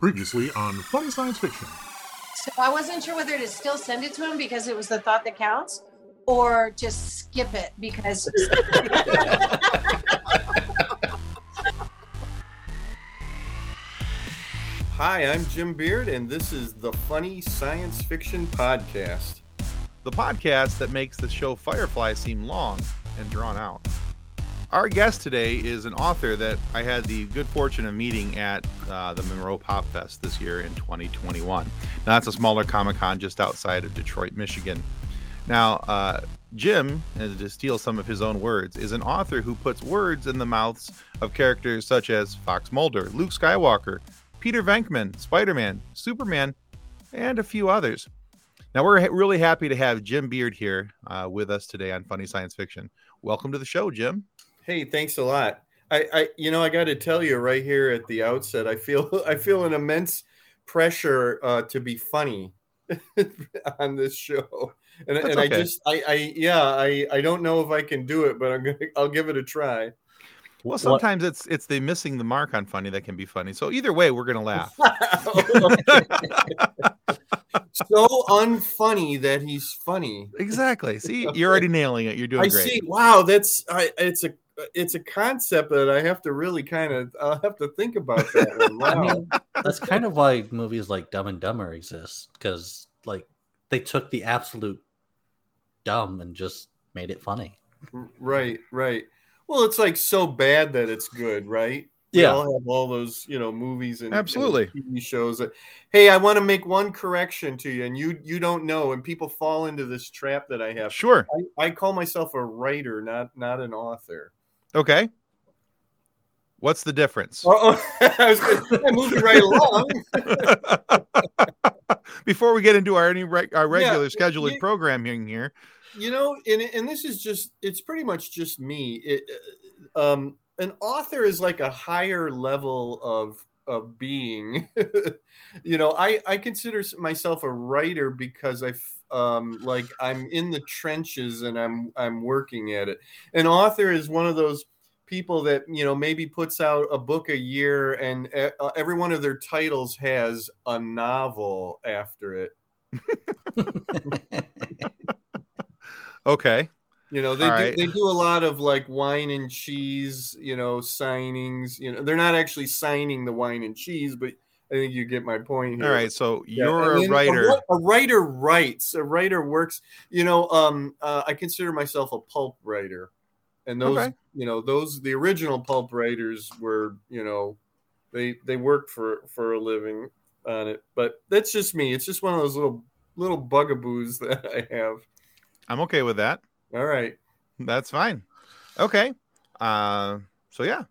Previously on Funny Science Fiction. So I wasn't sure whether to still send it to him because it was the thought that counts, or just skip it because. Hi, I'm Jim Beard, and this is the Funny Science Fiction Podcast. the podcast that makes the show Firefly seem long and drawn out. Our guest today is an author that I had the good fortune of meeting at uh, the Monroe Pop Fest this year in 2021. Now, that's a smaller Comic Con just outside of Detroit, Michigan. Now, uh, Jim, and to steal some of his own words, is an author who puts words in the mouths of characters such as Fox Mulder, Luke Skywalker, Peter Venkman, Spider Man, Superman, and a few others. Now, we're really happy to have Jim Beard here uh, with us today on Funny Science Fiction. Welcome to the show, Jim. Hey, thanks a lot. I, I you know, I got to tell you right here at the outset, I feel I feel an immense pressure uh, to be funny on this show, and, and I just, I, I, yeah, I, I don't know if I can do it, but I'm gonna, I'll give it a try. Well, sometimes it's it's the missing the mark on funny that can be funny. So either way, we're gonna laugh. so unfunny that he's funny. exactly. See, you're already nailing it. You're doing I great. see. Wow, that's I, it's a Uh, it's a concept that I have to really kind of I'll have to think about that. One. Wow. I mean, that's kind of why movies like Dumb and Dumber exist because, like, they took the absolute dumb and just made it funny. right, right. Well, it's like so bad that it's good, right? We Yeah. all have all those, you know, movies and and Absolutely. TV shows that. Hey, I want to make one correction to you, and you you don't know, and people fall into this trap that I have. Sure. I, I call myself a writer, not not an author. Okay. What's the difference? Oh, I was you right along. Before we get into our any reg- our regular Yeah, scheduled yeah. programming here, you know and, and this is just it's pretty much just me it, uh, um an author is like a higher level of of being you know i i consider myself a writer because i um like i'm in the trenches and i'm i'm working at it an author is one of those people that you know maybe puts out a book a year and uh, every one of their titles has a novel after it okay. You know, they do, right. they do a lot of like wine and cheese, you know, signings. You know, they're not actually signing the wine and cheese, but I think you get my point here. All right. So you're and a writer. ri- A, writer writes. A writer works. You know, um, uh, I consider myself a pulp writer, and those, Okay. you know, those the original pulp writers were, you know, they they worked for for a living on it. But that's just me. It's just one of those little little bugaboos that I have. I'm okay with that. All right. That's fine. Okay. Uh, so yeah.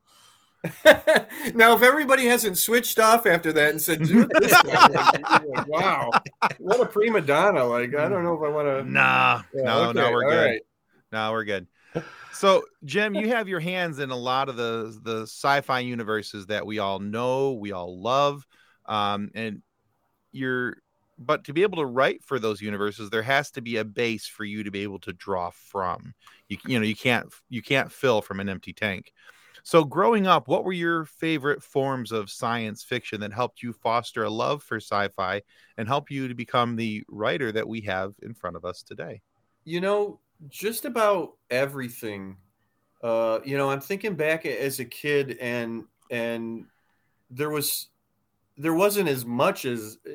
Now, if everybody hasn't switched off after that and said, this," like, wow, what a prima donna! Like, I don't know if I want to. Nah. Yeah, no, no, we're good. right. No, we're good. So, Jim, you have your hands in a lot of the the sci-fi universes that we all know, we all love, um, and you're. But to be able to write for those universes, there has to be a base for you to be able to draw from. You you know you can't you can't fill from an empty tank. So, growing up, what were your favorite forms of science fiction that helped you foster a love for sci-fi and help you to become the writer that we have in front of us today? You know, just about everything. Uh, you know, I'm thinking back as a kid, and and there was there wasn't as much as uh,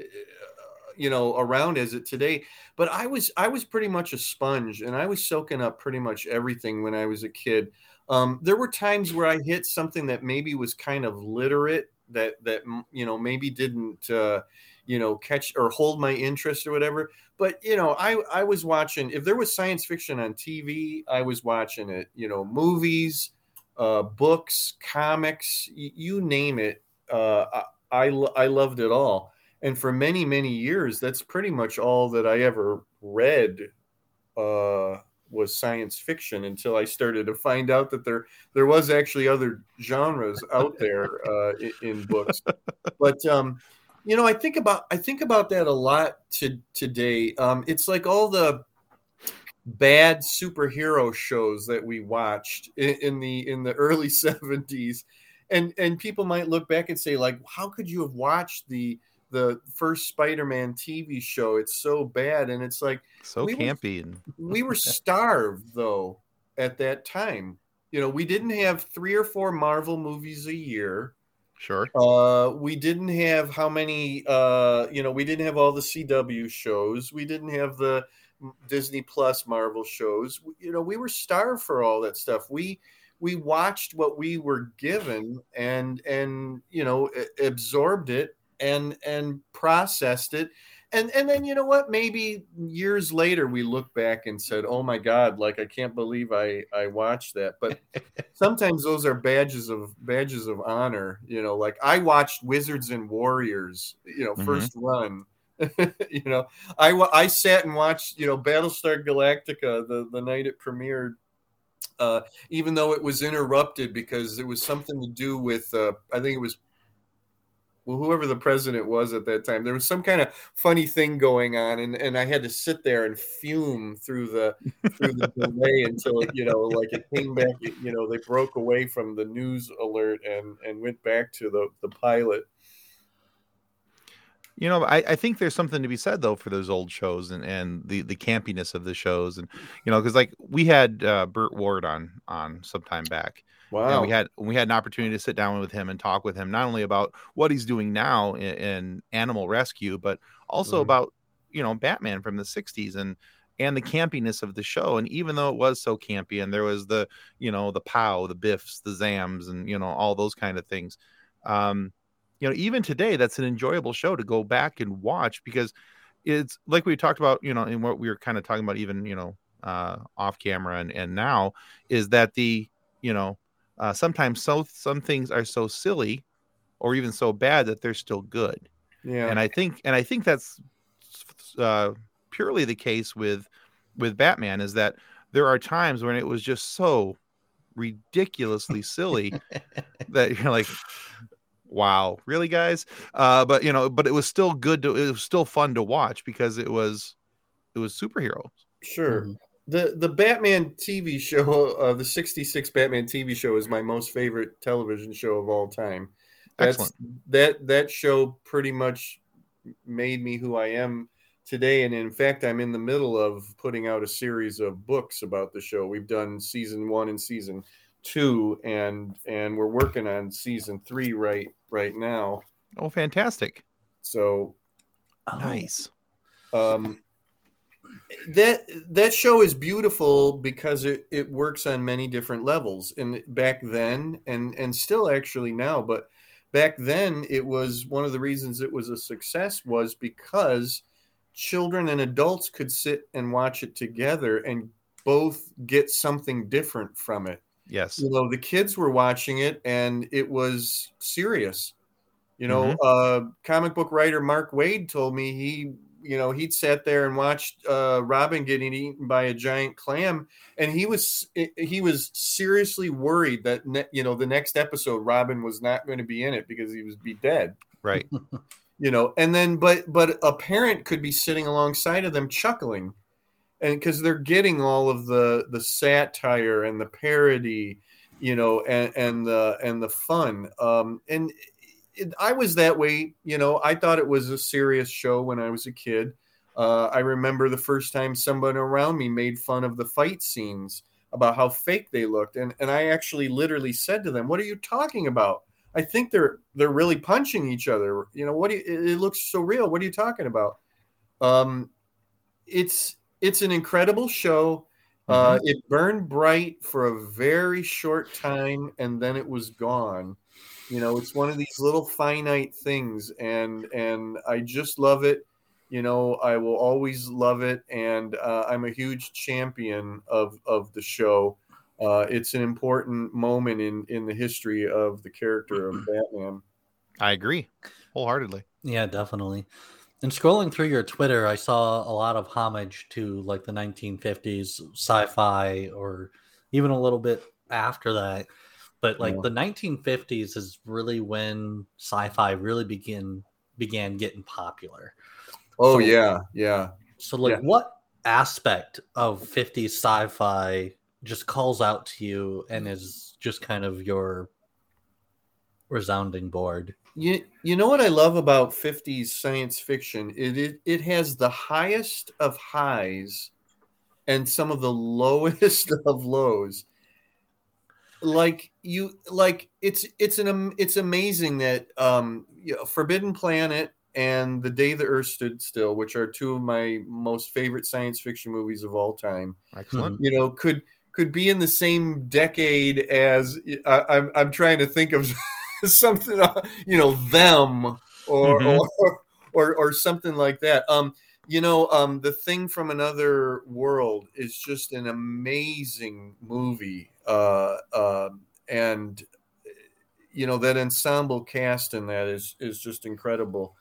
you know around as it today but i was i was pretty much a sponge and i was soaking up pretty much everything when i was a kid um, there were times where i hit something that maybe was kind of literate that that you know maybe didn't uh, you know catch or hold my interest or whatever. But you know i i was watching if there was science fiction on tv i was watching it you know movies uh books comics y- you name it uh I, I lo- i loved it all. And for many many years that's pretty much all that i ever read uh was science fiction until i started to find out that there there was actually other genres out there uh in, in books. But um you know i think about i think about that a lot to today. Um it's like all the bad superhero shows that we watched in, in the in the early 70s and and people might look back and say like how could you have watched the the first spider-man tv show it's so bad and it's like So We campy and we were starved though at that time. You know we didn't have three or four marvel movies a year. Sure. uh we didn't have how many uh you know we didn't have all the cw shows. We didn't have the disney plus marvel shows. You know we were starved for all that stuff. We we watched what we were given and and you know absorbed it and and processed it. And and then you know what? Maybe years later we look back and said oh my god like i can't believe i i watched that. But sometimes those are badges of badges of honor you know like i watched wizards and warriors you know Mhm. 1st run you know. I i sat and watched you know battlestar galactica the the night it premiered uh even though it was interrupted because it was something to do with uh i think it was well, whoever the president was at that time, there was some kind of funny thing going on, and, and I had to sit there and fume through the through the delay until it, you know, like it came back. You know, they broke away from the news alert and and went back to the the pilot. You know, I, I think there's something to be said though for those old shows and, and the, the campiness of the shows and you know because like we had uh, Burt Ward on on some time back and Wow, we had we had an opportunity to sit down with him and talk with him not only about what he's doing now in, in animal rescue but also Mhm. about you know Batman from the 60s and and the campiness of the show and even though it was so campy and there was the you know the pow the biffs the zams and you know all those kind of things um you know even today that's an enjoyable show to go back and watch because it's like we talked about you know and what we were kind of talking about even you know uh off camera and and now is that the you know uh, sometimes so some things are so silly or even so bad that they're still good yeah, and i think and i think that's uh, purely the case with with batman is that there are times when it was just so ridiculously silly that you're like wow really guys uh but you know but it was still good to it was still fun to watch because it was it was superheroes sure. Mhm. The the Batman TV show, uh, the '66 Batman TV show, is my most favorite television show of all time. That's, Excellent. That that show pretty much made me who I am today, and in fact, I'm in the middle of putting out a series of books about the show. We've done season one and season two, and and we're working on season three right right now. oh fantastic So Oh, nice um that that show is beautiful because it it works on many different levels. And back then and and still actually now but back then it was one of the reasons it was a success was because children and adults could sit and watch it together and both get something different from it. Yes. You know the kids were watching it and it was serious. You know uh comic book writer mark waid told me he you know he'd sat there and watched uh robin getting eaten by a giant clam and he was he was seriously worried that ne- you know the next episode robin was not going to be in it because he was be dead. Right. You know and then but but a parent could be sitting alongside of them chuckling and because they're getting all of the the satire and the parody you know and and the and the fun. Um and it, i was that way you know i thought it was a serious show when i was a kid uh, i remember the first time someone around me made fun of the fight scenes about how fake they looked and and i actually literally said to them what are you talking about I think they're they're really punching each other. You know what? Do you, it it looks so real. What are you talking about? Um, it's it's an incredible show. Uh, it burned bright for a very short time, and then it was gone. You know, it's one of these little finite things, and and I just love it. You know, I will always love it, and uh, I'm a huge champion of of the show uh, it's an important moment in in the history of the character of Batman. i agree wholeheartedly Yeah, definitely. And scrolling through your Twitter, I saw a lot of homage to like the 1950s sci-fi, or even a little bit after that. But like Yeah. the 1950s is really when sci-fi really begin began getting popular. Oh So- yeah, yeah. So like, Yeah. what aspect of 50s sci-fi just calls out to you and is just kind of your resounding board. You, you know what I love about 50s science fiction? It, it it has the highest of highs and some of the lowest of lows. Like you like it's it's an it's amazing that um you know, Forbidden Planet and The Day the Earth Stood Still, which are two of my most favorite science fiction movies of all time, Excellent. you know, could could be in the same decade as I, I'm I'm trying to think of something, uh, you know, them or, Mhm. or or or something like that. Um, you know, um, the thing from another world is just an amazing movie, uh, um, and you know that ensemble cast in that is is just incredible.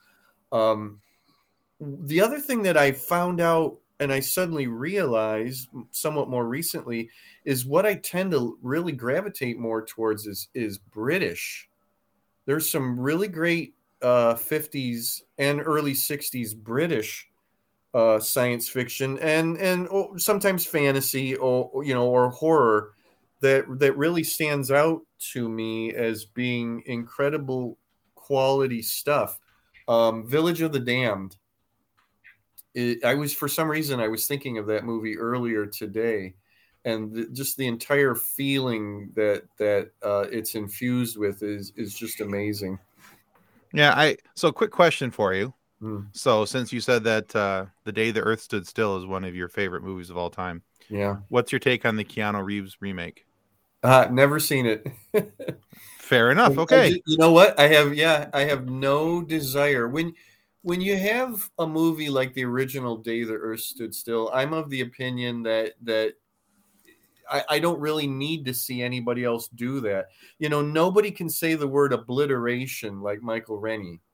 Um, the other thing that I found out and I suddenly realized somewhat more recently is what I tend to really gravitate more towards is is British. There's some really great uh, 50s and early 60s British uh, science fiction and and oh, sometimes fantasy or you know or horror that that really stands out to me as being incredible quality stuff. Um, Village of the Damned. It, I was for some reason I was thinking of that movie earlier today, and the, just the entire feeling that that uh, it's infused with is is just amazing. Yeah, I so quick question for you. Hmm. So since you said that uh The Day the Earth Stood Still is one of your favorite movies of all time, Yeah, what's your take on the Keanu Reeves remake? Uh, never seen it. Fair enough. Okay. ju- you know what? I have yeah, I have no desire when when you have a movie like the original Day the Earth Stood Still. I'm of the opinion that that I, I don't really need to see anybody else do that. You know, nobody can say the word obliteration like Michael Rennie.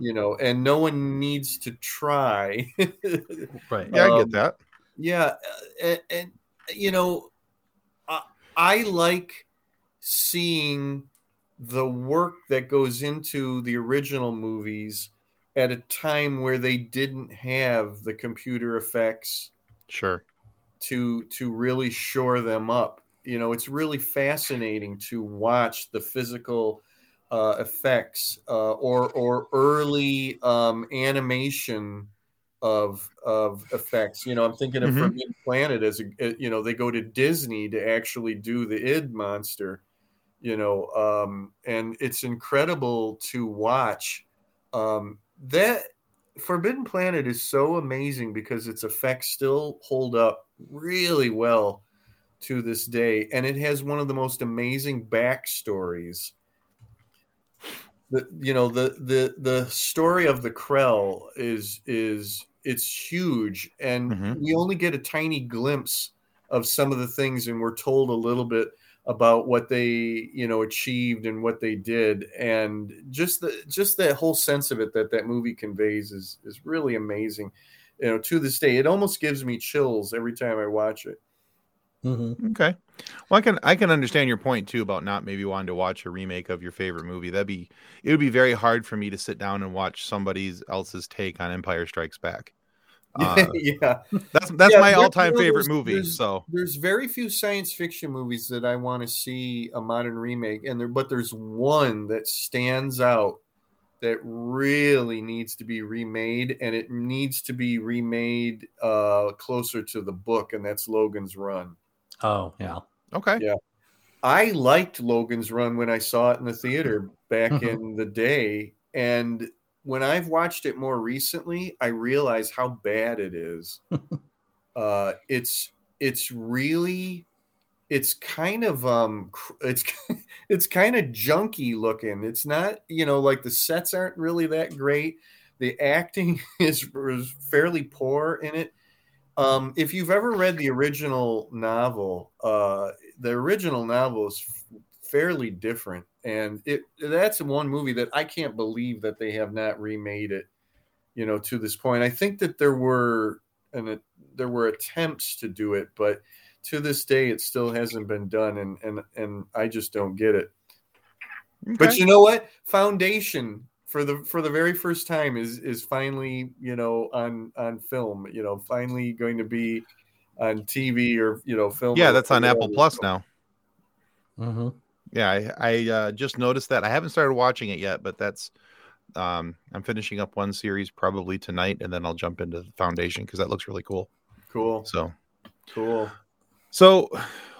You know, and no one needs to try. right. Yeah, I Um, get that. Yeah, and, and you know, I, like seeing the work that goes into the original movies at a time where they didn't have the computer effects Sure. to to really shore them up. You know, it's really fascinating to watch the physical uh, effects uh, or or early um, animation of of effects. You know, I'm thinking of Mhm. Forbidden Planet as a you know they go to Disney to actually do the id monster. You know, um, and it's incredible to watch. Um, that Forbidden Planet is so amazing because its effects still hold up really well to this day, and it has one of the most amazing backstories. The you know the the the story of the Krell is is it's huge, and Mhm. we only get a tiny glimpse of some of the things, and we're told a little bit about what they you know achieved and what they did and just the just that whole sense of it that that movie conveys is is really amazing you know to this day it almost gives me chills every time i watch it Mhm. Okay. Well, I can I can understand your point too about not maybe wanting to watch a remake of your favorite movie. That'd be it would be very hard for me to sit down and watch somebody else's take on Empire Strikes Back. Uh, yeah that's that's Yeah, my all time favorite movie. there's- So there's very few science fiction movies that i want to see a modern remake and there but there's one that stands out that really needs to be remade and it needs to be remade uh closer to the book and that's logan's run Oh yeah. okay. Yeah. I liked Logan's Run when I saw it in the theater back Mhm. in the day. And when I've watched it more recently, I realize how bad it is. uh, it's it's really it's kind of um it's it's kind of junky looking. It's not, you know, like the sets aren't really that great. The acting is, is fairly poor in it. Um, if you've ever read the original novel, uh, the original novel is fairly different, and it that's one movie that I can't believe that they have not remade it. You know, to this point, I think that there were and there were attempts to do it, but to this day, it still hasn't been done, and and and I just don't get it. But you know what? Foundation for the for the very first time is is finally you know on on film. You know, finally going to be on TV or you know film. yeah, that's on Apple. Plus now. hmm Yeah, I, I uh, just noticed that. I haven't started watching it yet, but that's um, I'm finishing up one series probably tonight, and then I'll jump into the Foundation because that looks really cool. Cool. So, Cool. so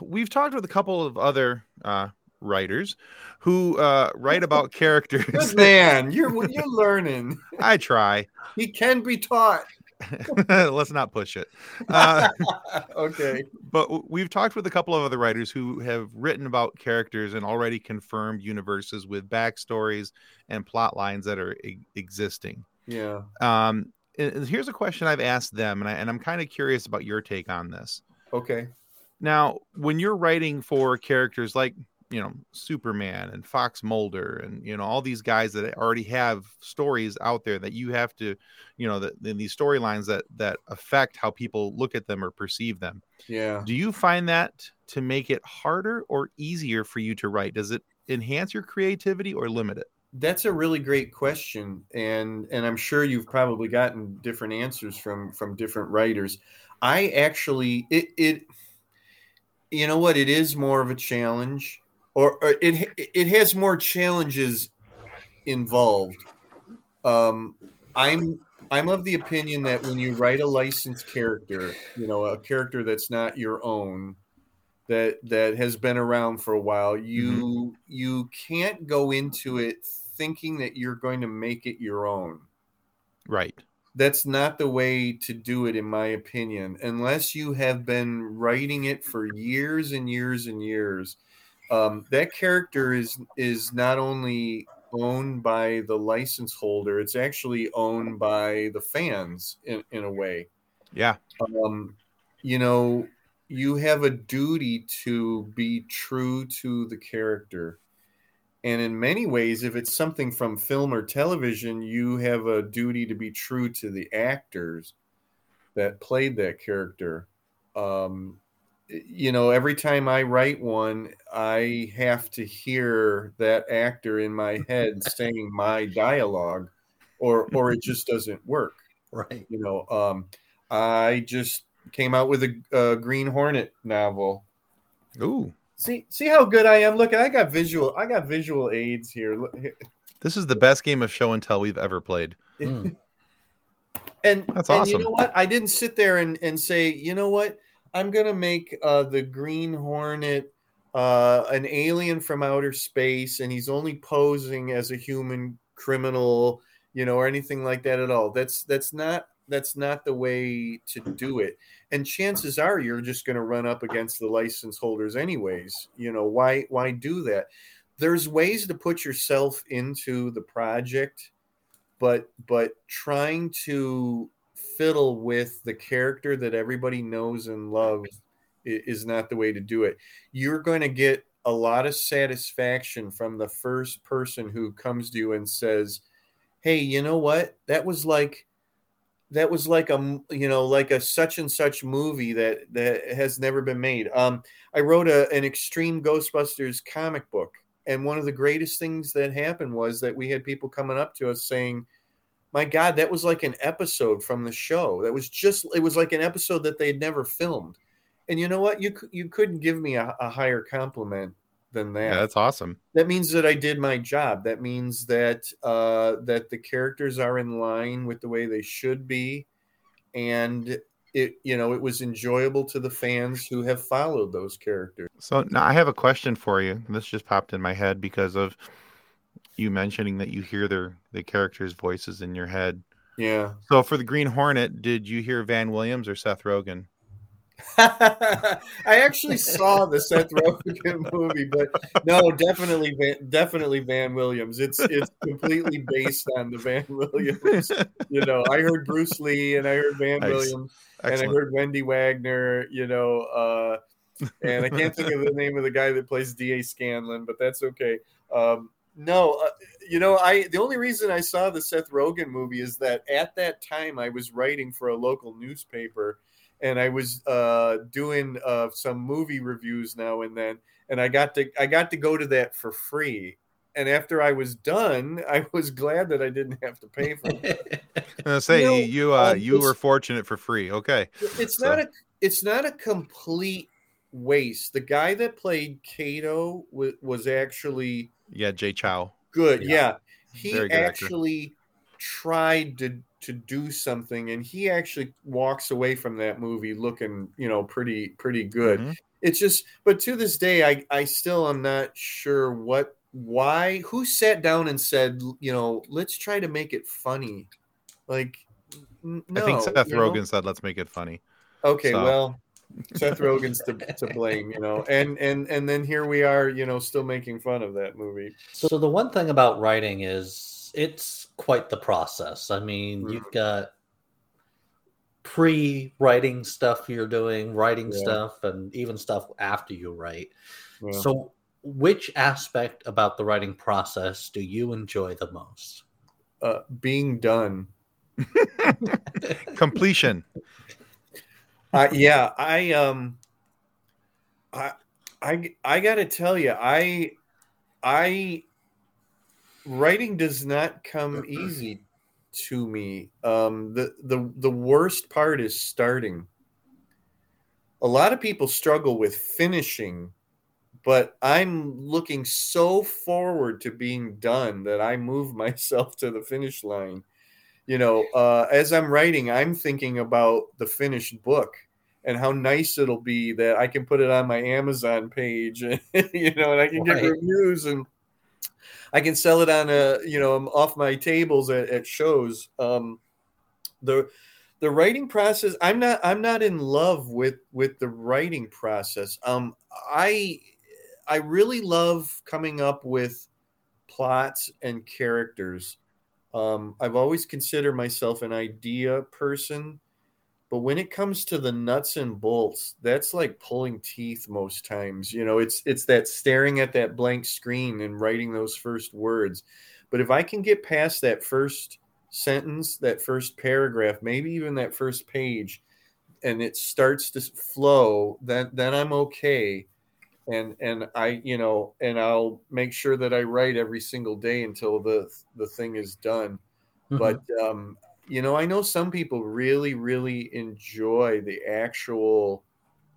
we've talked with a couple of other uh, writers who uh, write about characters. Good man. You're you're learning. I try. He can be taught. Let's not push it. Uh, okay. but we've talked with a couple of other writers who have written about characters and already confirmed universes with backstories and plot lines that are e- existing. Yeah. Um, here's a question I've asked them, and, I, and I'm kind of curious about your take on this. Okay. Now, when you're writing for characters like you know Superman and Fox Mulder and you know all these guys that already have stories out there that you have to, you know, that in these storylines that that affect how people look at them or perceive them. Yeah. Do you find that to make it harder or easier for you to write? Does it enhance your creativity or limit it? That's a really great question, and and I'm sure you've probably gotten different answers from from different writers. I actually it it you know what it is more of a challenge, or, or it it has more challenges involved. Um, I'm I'm of the opinion that when you write a licensed character, you know, a character that's not your own, that that has been around for a while, you you can't go into it thinking that you're going to make it your own. Right. That's not the way to do it, in my opinion, unless you have been writing it for years and years and years. Um, that character is is not only owned by the license holder; it's actually owned by the fans in, in a way. Yeah. Um, you know, you have a duty to be true to the character. And in many ways, if it's something from film or television, you have a duty to be true to the actors that played that character. Um, you know, every time I write one, I have to hear that actor in my head saying my dialogue, or or it just doesn't work. Right. You know, um, I just came out with a, a Green Hornet novel. Ooh. See, see how good I am. Look, I got visual. I got visual aids here. Look, here. This is the best game of show and tell we've ever played. Mm. And That's and awesome. You know what? I didn't sit there and, and say, you know what? I'm gonna make uh, the Green Hornet uh, an alien from outer space, and he's only posing as a human criminal, you know, or anything like that at all. That's that's not that's not the way to do it. And chances are you're just going to run up against the license holders anyways. You know, why why do that? There's ways to put yourself into the project, but but trying to fiddle with the character that everybody knows and loves is not the way to do it. You're going to get a lot of satisfaction from the first person who comes to you and says, "Hey, you know what? That was like that was like a you know like a such and such movie that that has never been made." Um, I wrote a, an Extreme Ghostbusters comic book, and one of the greatest things that happened was that we had people coming up to us saying, "My God, that was like an episode from the show. That was just it was like an episode that they'd never filmed." And you know what? You you couldn't give me a, a higher compliment than that Yeah, that's awesome. that means that I did my job. That means that uh, that the characters are in line with the way they should be, and it you know it was enjoyable to the fans who have followed those characters. So now I have a question for you. This just popped in my head because of you mentioning that you hear their the characters' voices in your head. Yeah, So for the Green Hornet, did you hear Van Williams or Seth Rogen? I actually saw the Seth Rogen movie, but no, definitely, Van, definitely Van Williams. It's it's completely based on the Van Williams. You know, I heard Bruce Lee and I heard Van Nice. Williams. and I heard Wende Wagner, you know, uh, and I can't think of the name of the guy that plays D.A. Scanlon, but that's okay. Um, no, uh, you know, I the only reason I saw the Seth Rogen movie is that at that time I was writing for a local newspaper, and I was uh, doing uh, some movie reviews now and then, and I got to I got to go to that for free. And after I was done, I was glad that I didn't have to pay for it. I say You know, you uh, um, you were fortunate for free. Okay. it's So- not a it's not a complete waste. The guy that played Kato w- was actually Yeah, Jay Chou. good. Yeah. Yeah, he good actor. actually tried to to do something, and he actually walks away from that movie looking, you know, pretty pretty good. Mhm. It's just, but to this day, I I still am not sure what why who sat down and said, you know, let's try to make it funny. Like, no, I think Seth you know? Rogen said, "Let's make it funny." Okay, So- well, Seth Rogen's to, to blame, you know, and and and then here we are, you know, still making fun of that movie. So the one thing about writing is it's quite the process. I mean, Mhm. you've got pre-writing stuff you're doing, writing Yeah. stuff, and even stuff after you write. Yeah. So, which aspect about the writing process do you enjoy the most? uh, being done. Completion. Uh, yeah, I um, I I I gotta tell you, I I writing does not come easy to me. Um, the the the worst part is starting. A lot of people struggle with finishing, but I'm looking so forward to being done that I move myself to the finish line you know, uh, as I'm writing, I'm thinking about the finished book and how nice it'll be that I can put it on my Amazon page, and, you know, and I can get reviews and I can sell it on a, you know, off my tables at, at shows. Um, the the writing process, I'm not I'm not in love with with the writing process. Um, I I really love coming up with plots and characters. Um, I've always considered myself an idea person, but when it comes to the nuts and bolts, that's like pulling teeth most times. You know, it's it's that staring at that blank screen and writing those first words. But if I can get past that first sentence, that first paragraph, maybe even that first page, and it starts to flow, then then I'm okay and and I you know and I'll make sure that I write every single day until the the thing is done. Mm-hmm. But um, you know, I know some people really really enjoy the actual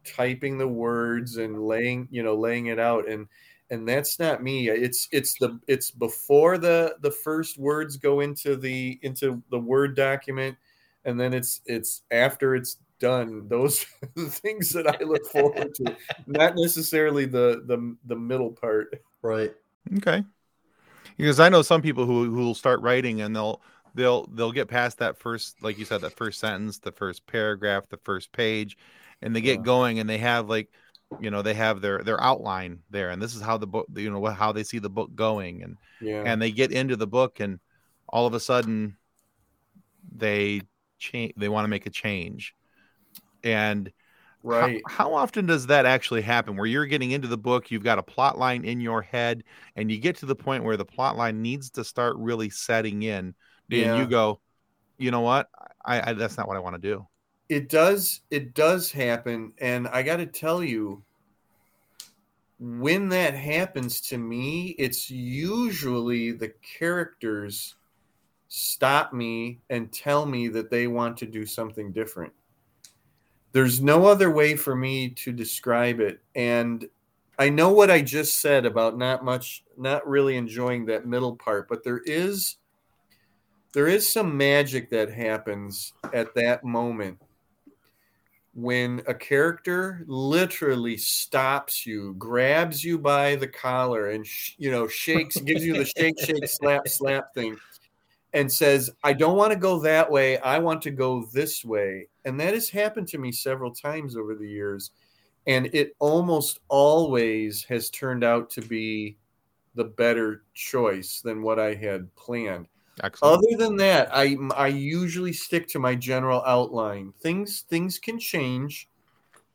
typing the words and laying you know laying it out and and that's not me it's it's the it's before the the first words go into the into the word document and then it's it's after it's done those the things that i look forward to not necessarily the the the middle part right. Okay. Because I know some people who who will start writing and they'll they'll they'll get past that first like you said that first sentence, the first paragraph, the first page, and they get Yeah. going and they have like you know they have their their outline there and this is how the book you know how they see the book going and yeah and they get into the book and all of a sudden they change they want to make a change and how- right. how, often does that actually happen where you're getting into the book you've got a plot line in your head and you get to the point where the plot line needs to start really setting in and Yeah. you go you know what? I, I that's not what i want to do. It does it does happen and i got to tell you when that happens to me it's usually the characters stop me and tell me that they want to do something different there's no other way for me to describe it. And i know what i just said about not much not really enjoying that middle part but there is there is some magic that happens at that moment when a character literally stops you, grabs you by the collar, and sh- you know shakes, gives you the shake, shake, slap, slap thing, and says, "I don't want to go that way. I want to go this way." And that has happened to me several times over the years, and it almost always has turned out to be the better choice than what I had planned. excellent Other than that, I I usually stick to my general outline. Things things can change.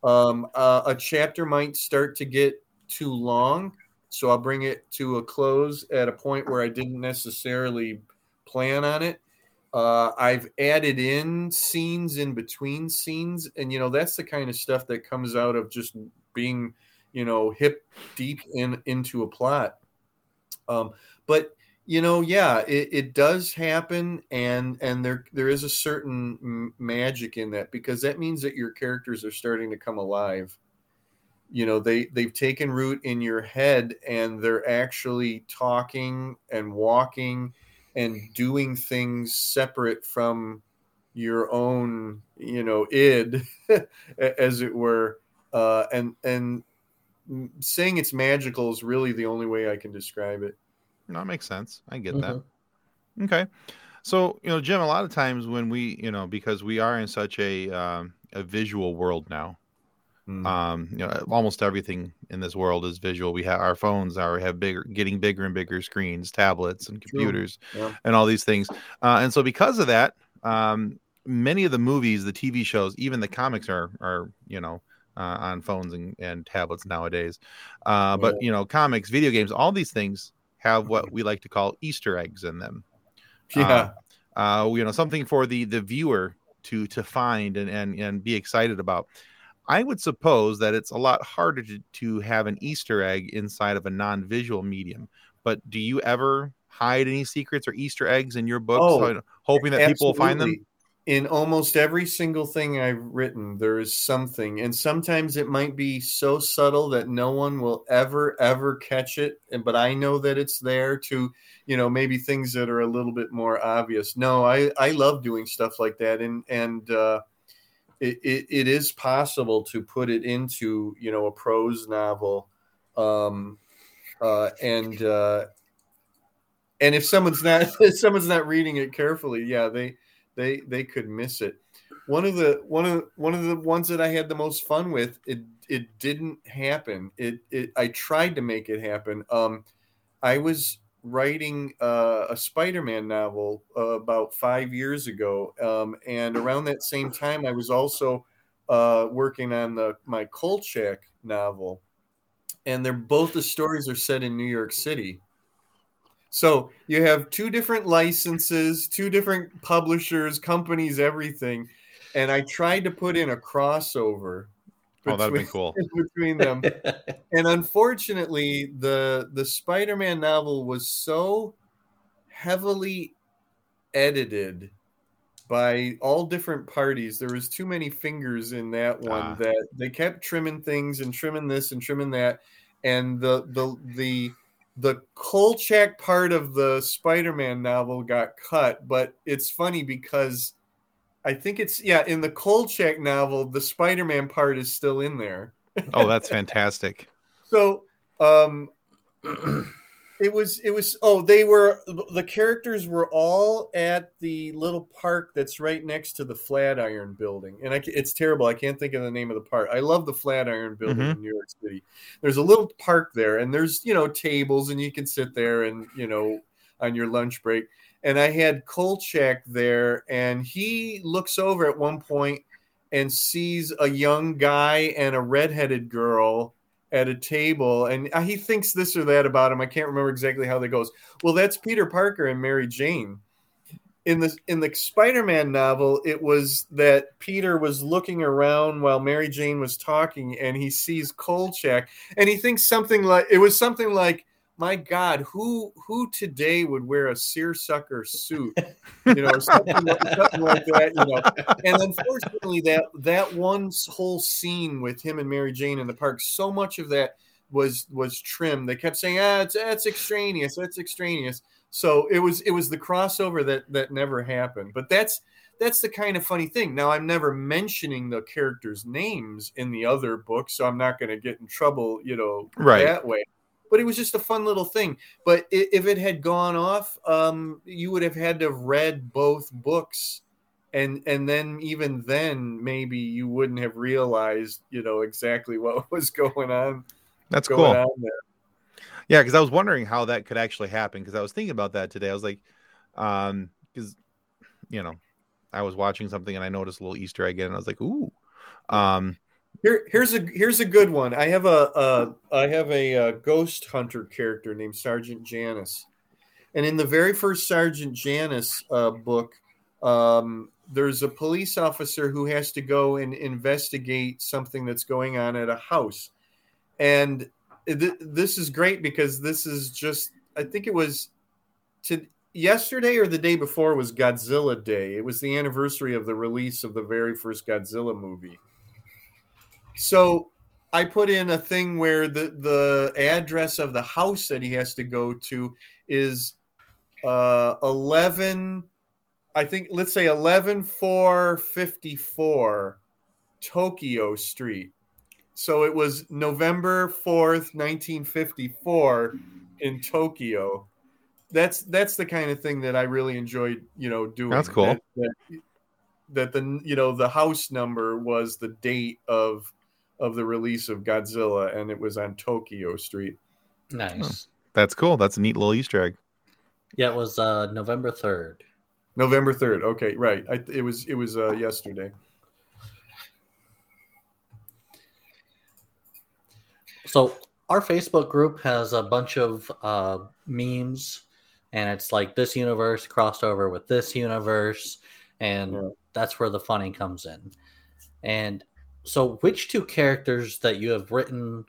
Um, uh, a chapter might start to get too long, so I'll bring it to a close at a point where I didn't necessarily plan on it. Uh, I've added in scenes in between scenes, and you know that's the kind of stuff that comes out of just being, you know, hip deep in into a plot. Um, but you know yeah it, it does happen and and there there is a certain m- magic in that because that means that your characters are starting to come alive you know they they've taken root in your head and they're actually talking and walking and doing things separate from your own you know id as it were uh and and saying it's magical is really the only way i can describe it No, that makes sense. I get Mhm. that. Okay. So, you know, Jim, a lot of times when we, you know, because we are in such a um, a visual world now, Mm. um, you know, almost everything in this world is visual. We have our phones are have bigger, getting bigger and bigger screens, tablets, and computers, Yeah. and all these things. Uh, and so, because of that, um, many of the movies, the TV shows, even the comics are are you know uh, on phones and, and tablets nowadays. Uh, but you know, comics, video games, all these things have what we like to call Easter eggs in them yeah uh, you know, something for the the viewer to to find and and and be excited about. I would suppose that it's a lot harder to, to have an Easter egg inside of a non-visual medium. But do you ever hide any secrets or Easter eggs in your books, Oh, hoping that people will find them? In almost every single thing I've written, there is something, and sometimes it might be so subtle that no one will ever, ever catch it. And but I know that it's there. To you know, maybe things that are a little bit more obvious. No, I I love doing stuff like that, and and uh, it, it is possible to put it into you know a prose novel, um, uh, and uh, and if someone's not if someone's not reading it carefully, yeah, they they they could miss it. One of the one of one of the ones that I had the most fun with it it didn't happen. It it I tried to make it happen. Um, I was writing uh, a Spider-Man novel uh, about five years ago, um, and around that same time, I was also uh, working on the my Kolchak novel, and they're both the stories are set in New York City. So you have two different licenses, two different publishers, companies, everything, and I tried to put in a crossover. Oh, that'd be cool. between them and unfortunately the the spider-man novel was so heavily edited by all different parties there was too many fingers in that one Ah. that they kept trimming things and trimming this and trimming that and the the the the Kolchak part of the Spider-Man novel got cut, but it's funny because I think it's yeah in the Kolchak novel the Spider-Man part is still in there. Oh, that's fantastic. So um it was it was oh they were the characters were all at the little park that's right next to the Flatiron building and I it's terrible I can't think of the name of the park. I love the Flatiron building Mhm. in New York City. There's a little park there and there's you know tables and you can sit there and you know on your lunch break and I had Kolchak there and he looks over at one point and sees a young guy and a redheaded girl at a table and uh, he thinks this or that about him. I can't remember exactly how that goes. Well, that's Peter Parker and Mary Jane. In the in the Spider-Man novel, it was that Peter was looking around while Mary Jane was talking and he sees Kolchak and he thinks something like it was something like my God, who who today would wear a seersucker suit, you know, something, like- something like that, you know? And unfortunately, that that one whole scene with him and Mary Jane in the park, so much of that was was trimmed. They kept saying, "Ah, it's that's extraneous, it's extraneous." So it was it was the crossover that that never happened. But that's that's the kind of funny thing. Now I'm never mentioning the characters' names in the other books, so I'm not going to get in trouble, you know, Right. that way but it was just a fun little thing. But if it had gone off, um, you would have had to have read both books, and and then even then, maybe you wouldn't have realized, you know, exactly what was going on. That's going cool. on there. Yeah, because I was wondering how that could actually happen. Because I was thinking about that today. I was like, um, because you know, I was watching something and I noticed a little Easter egg and I was like, ooh, um, Here, here's a here's a good one. I have a, a I have a, uh ghost hunter character named Sergeant Janus, and in the very first Sergeant Janus uh, book, um, there's a police officer who has to go and investigate something that's going on at a house, and th- this is great because this is just I think it was to yesterday or the day before was Godzilla Day. It was the anniversary of the release of the very first Godzilla movie. So I put in a thing where the the address of the house that he has to go to is uh 11 I think let's say 11454 Tokyo Street. So it was November 4th, 1954 in Tokyo. That's that's the kind of thing that I really enjoyed, you know, doing. That's cool. That, that, that the you know the house number was the date of of the release of Godzilla and it was on Tokyo Street. Nice. That's cool. That's a neat little Easter egg. Yeah, it was uh, November third. November 3rd. Okay, right. I, it was it was uh, yesterday. So our Facebook group has a bunch of uh, memes, and it's like this universe crossed over with this universe, and Yeah. that's where the funny comes in. And so, which two characters that you have written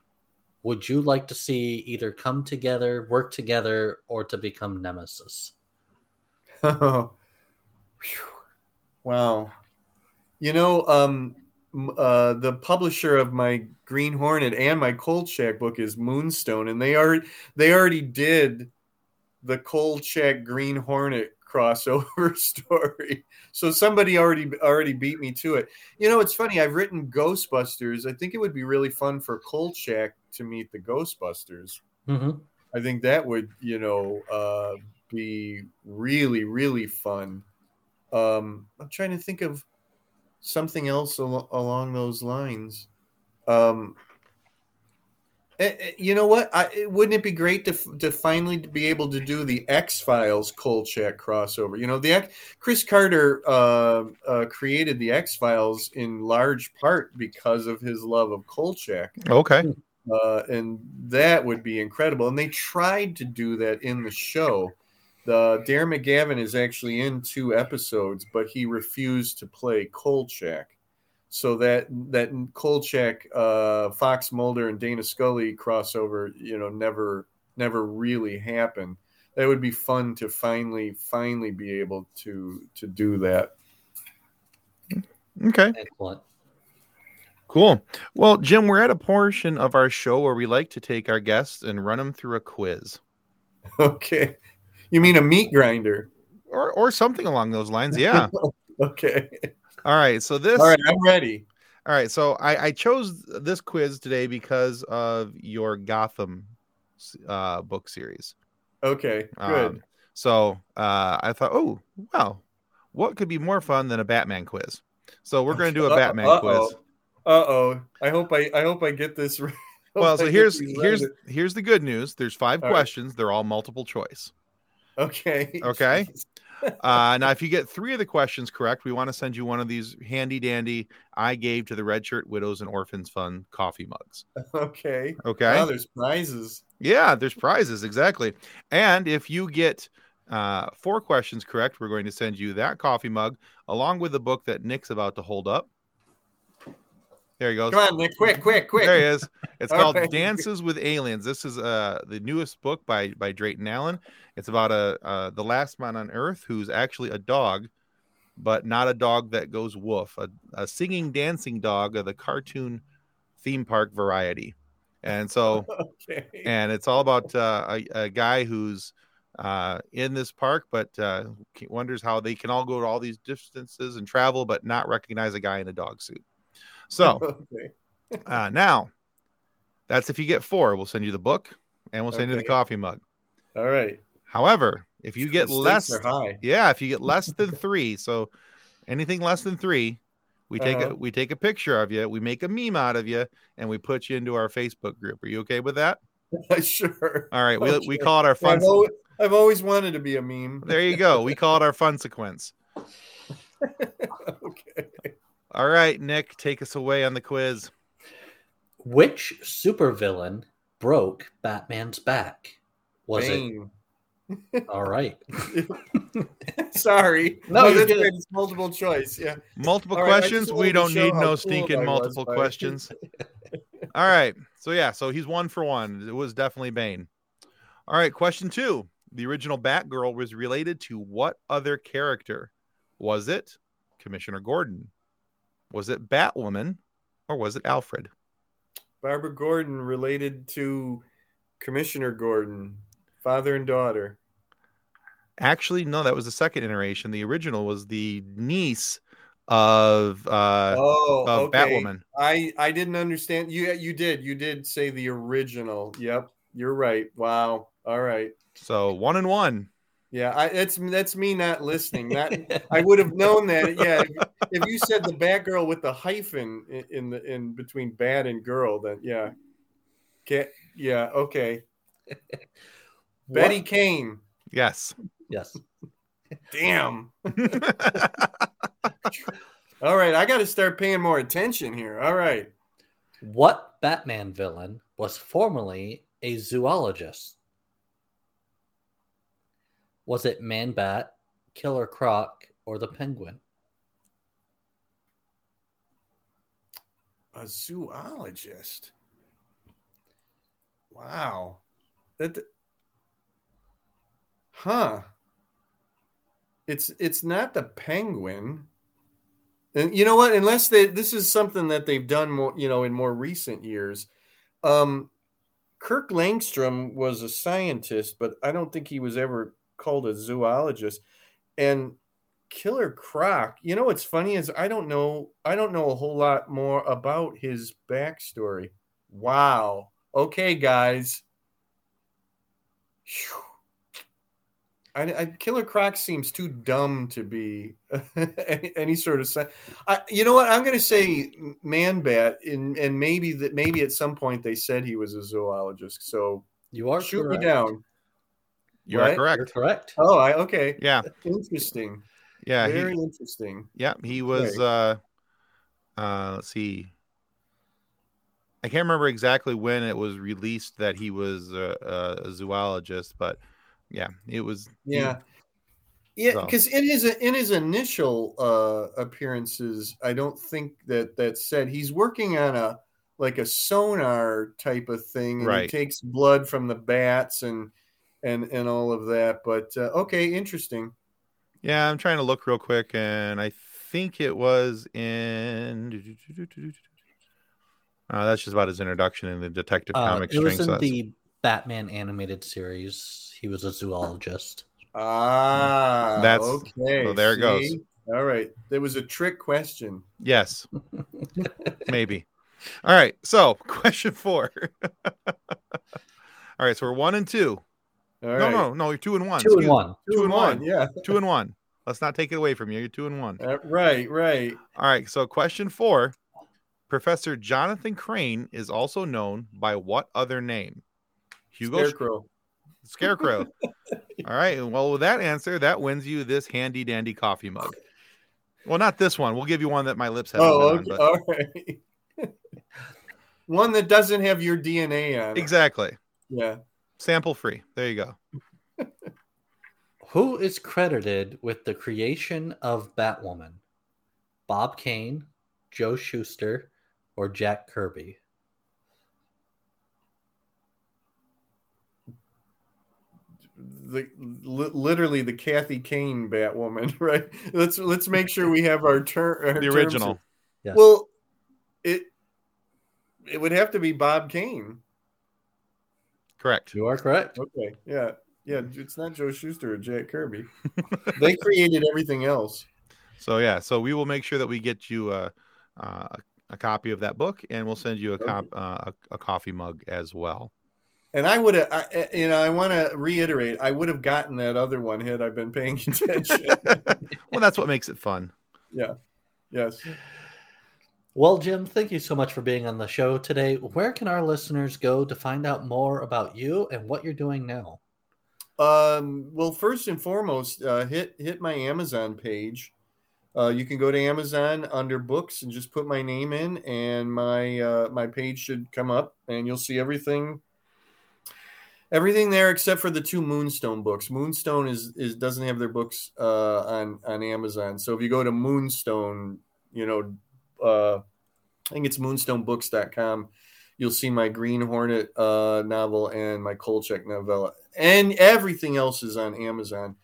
would you like to see either come together, work together, or to become nemesis? Whew. wow. You know, um, uh, the publisher of my Green Hornet and my Kolchak book is Moonstone, and they are they already did the Kolchak Green Hornet crossover story. So somebody already already beat me to it. You know, it's funny. I've written Ghostbusters. I think it would be really fun for Kolchak to meet the Ghostbusters. Mm-hmm. I think that would, you know, uh, be really, really fun. Um, I'm trying to think of something else al- along those lines. Um, you know what? I, eh, wouldn't it be great to to finally be able to do the X Files Kolchak crossover? You know, the X- Chris Carter uh, uh, created the X Files in large part because of his love of Kolchak Okay. uh, and that would be incredible. And they tried to do that in the show. The Darren McGavin is actually in two episodes, but he refused to play Kolchak. So that that Kolchak, uh, Fox Mulder, and Dana Scully crossover, you know, never never really happened. That would be fun to finally finally be able to to do that. Okay. Excellent. Cool. Well, Jim, we're at a portion of our show where we like to take our guests and run them through a quiz Okay, you mean a meat grinder? or or something along those lines. Yeah. Okay, All right. So this all right, I'm ready. All right, so I, I chose this quiz today because of your Gotham uh, book series. Okay, good. Um, so uh, I thought, oh, well, what could be more fun than a Batman quiz? So we're going to do a Batman quiz. Uh oh. I hope I I hope I get this. right. Well, so here's here's right. here's the good news. There's five All right. questions. They're all multiple choice. okay. Okay. Uh, now, if you get three of the questions correct, we want to send you one of these handy dandy I gave to the Red Shirt Widows and Orphans Fund coffee mugs. Okay. Okay. Wow, there's prizes. Yeah, there's prizes exactly. And if you get uh, four questions correct, we're going to send you that coffee mug along with the book that Nick's about to hold up. There he goes. Come on, Nick, quick, quick, quick. There he is. It's called right. Dances with Aliens. This is uh, the newest book by by Drayton Allen. It's about a uh, the last man on Earth who's actually a dog, but not a dog that goes woof. A, a singing, dancing dog of the cartoon theme park variety. And so Okay. and it's all about uh, a, a guy who's uh, in this park, but uh, wonders how they can all go to all these distances and travel, but not recognize a guy in a dog suit. So Okay. uh, now, that's if you get four, we'll send you the book and we'll send you the coffee mug. All right. However, if you get less, yeah, if you get less than three, so anything less than three, we take a Uh-huh. we take a picture of you, we make a meme out of you, and we put you into our Facebook group. Are you okay with that? sure. All right, we, we call it our fun. I've always, I've always wanted to be a meme. There you go. We call it our fun sequence. okay. All right, Nick, take us away on the quiz. Which supervillain broke Batman's back? Was Bane. it all right? Sorry. No, you that's get It's multiple choice. Yeah. Multiple All right, I questions. just We don't need no cool stinking I was multiple by- questions. All right. So yeah, so he's one for one. It was definitely Bane. All right, question two. The original Batgirl was related to what other character? Was it Commissioner Gordon? Was it Batwoman? Or was it Alfred? Barbara Gordon related to Commissioner Gordon, father and daughter. Actually, no, that was the second iteration. The original was the niece of uh oh, of okay. Batwoman. I I didn't understand. You you did you did say the original. Yep, you're right. Wow. All right. So one and one. Yeah, I, that's that's me not listening. That I would have known that. Yeah, if, if you said the Batgirl with the hyphen in, in the in between bad and girl, then yeah, Ca yeah, okay. Betty Kane. Yes. Yes. Damn. All right, I got to start paying more attention here. All right. What Batman villain was formerly a zoologist? Was it Man Bat, Killer Croc, or the Penguin? A zoologist. Wow. That Huh. It's it's not the penguin. And you know what? Unless they this is something that they've done more, you know, in more recent years. Um Kirk Langstrom was a scientist, but I don't think he was ever called a zoologist. And Killer Croc, you know what's funny is I don't know I don't know a whole lot more about his backstory. Wow. Okay, guys. Phew. I, I, Killer Croc seems too dumb to be any, any sort of. I, you know what? I'm going to say Man Bat, and and maybe that maybe at some point they said he was a zoologist. So You are shoot correct. me down. You What? are You're correct. correct. Oh, I okay. Yeah. Interesting. Yeah. he- Very interesting. Yeah, he was. Uh, uh, let's see. I can't remember exactly when it was released that he was a, a zoologist, but yeah, it was. he- Yeah. Yeah, So- because in his in his initial uh appearances, I don't think that that said he's working on a like a sonar type of thing, and Right. he takes blood from the bats and and and all of that. But uh, okay, interesting. yeah, I'm trying to look real quick, and I think it was in. Uh, that's just about his introduction in the Detective Uh, Comics. it was in the Batman animated series. He was a zoologist. Ah, That's- okay. so there it goes. see? All right, there was a trick question. Yes, maybe. All right, so question four. All right, so we're one and two. All no, right, no, no, you're two and one. Two and one. two and one. Yeah, Two and one. Let's not take it away from you. You're two and one. Uh, right, right. All right. So, question four Professor Jonathan Crane is also known by what other name? Hugo Scarecrow. Scarecrow. All right. Well, with that answer, that wins you this handy dandy coffee mug. Well, not this one. We'll give you one that my lips have. Oh, on, okay. but- all right. One that doesn't have your DNA on it. exactly. Yeah. Sample free. There you go. Who is credited with the creation of Batwoman? Bob Kane, Joe Shuster, or Jack Kirby? The li- literally the Kathy Kane Batwoman, right? Let's let's make sure we have our turn. The original. Yes. Well, it it would have to be Bob Kane. Correct. You are correct. Okay. Yeah. Yeah. It's not Joe Shuster or Jack Kirby. they created everything else. So, yeah. So, we will make sure that we get you a, uh, a copy of that book and we'll send you a, cop, uh, a, a coffee mug as well. And I would have, I, you know, I want to reiterate, I would have gotten that other one had I been paying attention. well, that's what makes it fun. yeah. Yes. Well, Jim, thank you so much for being on the show today. Where can our listeners go to find out more about you and what you're doing now? Um, well, first and foremost, uh, hit hit my Amazon page. Uh, you can go to Amazon under books and just put my name in, and my uh, my page should come up, and you'll see everything everything there except for the two Moonstone books. Moonstone is is doesn't have their books uh, on on Amazon. So if you go to Moonstone, you know, uh, I think it's moonstonebooks.com. You'll see my Green Hornet uh, novel and my Kolchak novella, and everything else is on Amazon.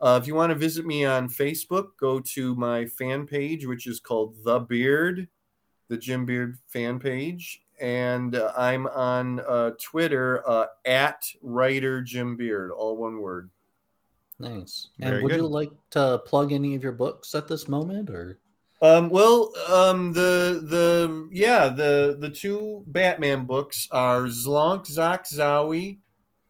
Uh, if you want to visit me on Facebook, go to my fan page, which is called The Beard, the Jim Beard fan page, and uh, I'm on uh, Twitter uh, at writer Jim Beard, all one word. Nice. Very and would good. you like to plug any of your books at this moment, or Um, well, um, the the yeah the the two Batman books are Zlonk Zok Zowie,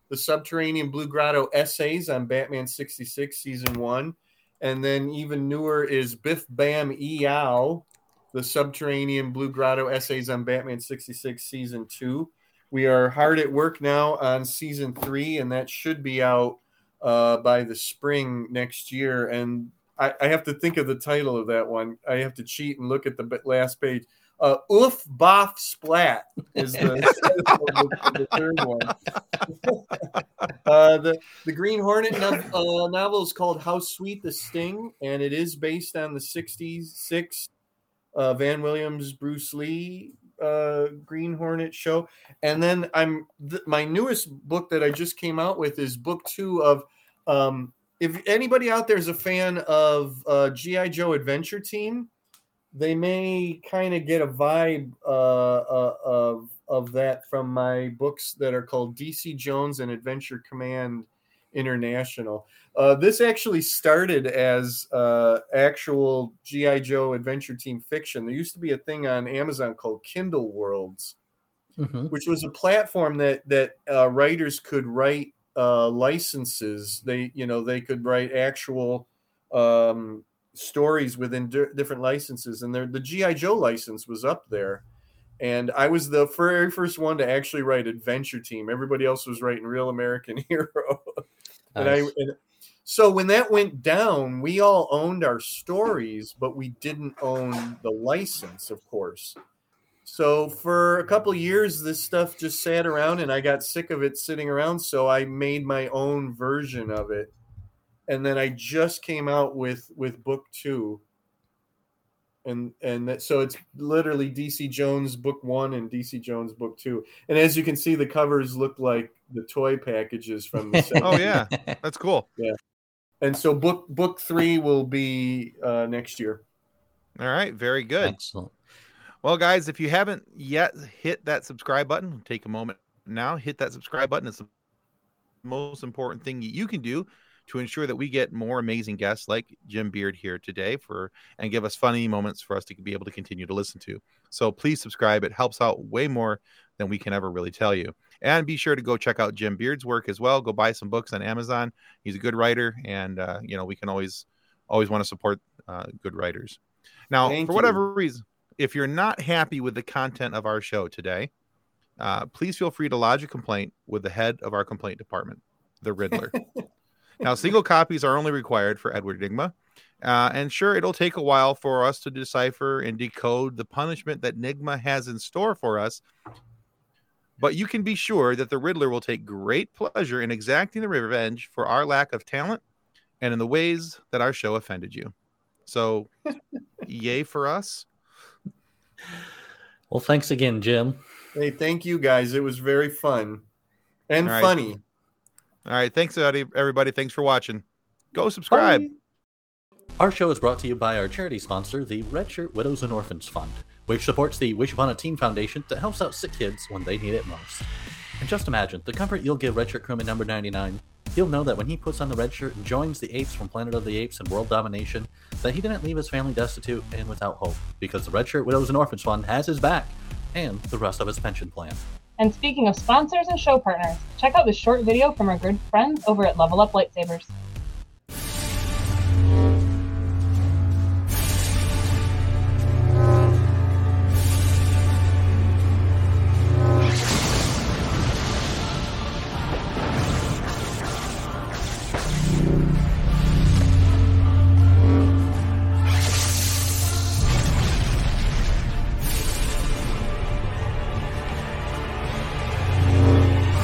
the Subterranean Blue Grotto essays on Batman sixty six season one, and then even newer is Biff Bam Eow, the Subterranean Blue Grotto essays on Batman sixty six season two. We are hard at work now on season three, and that should be out uh, by the spring next year. And I, I have to think of the title of that one. I have to cheat and look at the last page. Uh, Oof Boff Splat is the, the third one. uh, the the Green Hornet nov- uh, novel is called How Sweet the Sting, and it is based on the '66 uh, Van Williams Bruce Lee uh, Green Hornet show. And then I'm th- my newest book that I just came out with is book two of. Um, if anybody out there is a fan of uh, GI Joe Adventure Team, they may kind of get a vibe uh, uh, of of that from my books that are called DC Jones and Adventure Command International. Uh, this actually started as uh, actual GI Joe Adventure Team fiction. There used to be a thing on Amazon called Kindle Worlds, Mhm. which was a platform that that uh, writers could write uh, licenses. They you know they could write actual um, stories within di- different licenses, and the GI Joe license was up there. And I was the very first one to actually write Adventure Team. Everybody else was writing Real American Hero. and I and so when that went down, we all owned our stories, but we didn't own the license, of course. So for a couple of years, this stuff just sat around, and I got sick of it sitting around. So I made my own version of it, and then I just came out with with book two. And and that, so it's literally DC Jones book one and DC Jones book two. And as you can see, the covers look like the toy packages from the 70s. Oh yeah, that's cool. Yeah, and so book book three will be uh, next year. All right, very good. Excellent. Well, guys, if you haven't yet hit that subscribe button, take a moment now, hit that subscribe button. It's the most important thing you can do to ensure that we get more amazing guests like Jim Beard here today for and give us funny moments for us to be able to continue to listen to. So please subscribe. It helps out way more than we can ever really tell you. And be sure to go check out Jim Beard's work as well. Go buy some books on Amazon. He's a good writer, and uh, you know we can always always want to support uh, good writers. Now, Thank for you. whatever reason, if you're not happy with the content of our show today, uh, please feel free to lodge a complaint with the head of our complaint department, the Riddler. now, single copies are only required for Edward Nygma. Uh, and sure, it'll take a while for us to decipher and decode the punishment that Nigma has in store for us. But you can be sure that the Riddler will take great pleasure in exacting the revenge for our lack of talent and in the ways that our show offended you. So, yay for us. Well, thanks again, Jim. Hey, thank you guys. It was very fun and All right. funny. All right. Thanks, everybody- everybody. Thanks for watching. Go subscribe. Bye. Our show is brought to you by our charity sponsor, the Red Shirt Widows and Orphans Fund, which supports the Wish Upon a Teen Foundation that helps out sick kids when they need it most. And just imagine the comfort you'll give Red Shirt Crewman number 99. He'll know that when he puts on the red shirt and joins the apes from Planet of the Apes and World Domination, that he didn't leave his family destitute and without hope, because the Red Shirt Widows and Orphans Fund has his back and the rest of his pension plan. And speaking of sponsors and show partners, check out this short video from our good friends over at Level Up Lightsabers.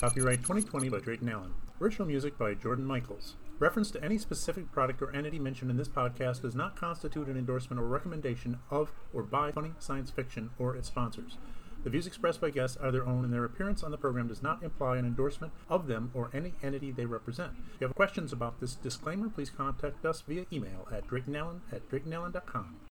Copyright 2020 by Drayton Allen. Original music by Jordan Michaels. Reference to any specific product or entity mentioned in this podcast does not constitute an endorsement or recommendation of or by Funny Science Fiction or its sponsors. The views expressed by guests are their own, and their appearance on the program does not imply an endorsement of them or any entity they represent. If you have questions about this disclaimer, please contact us via email at draytonallen at draytonallen.com.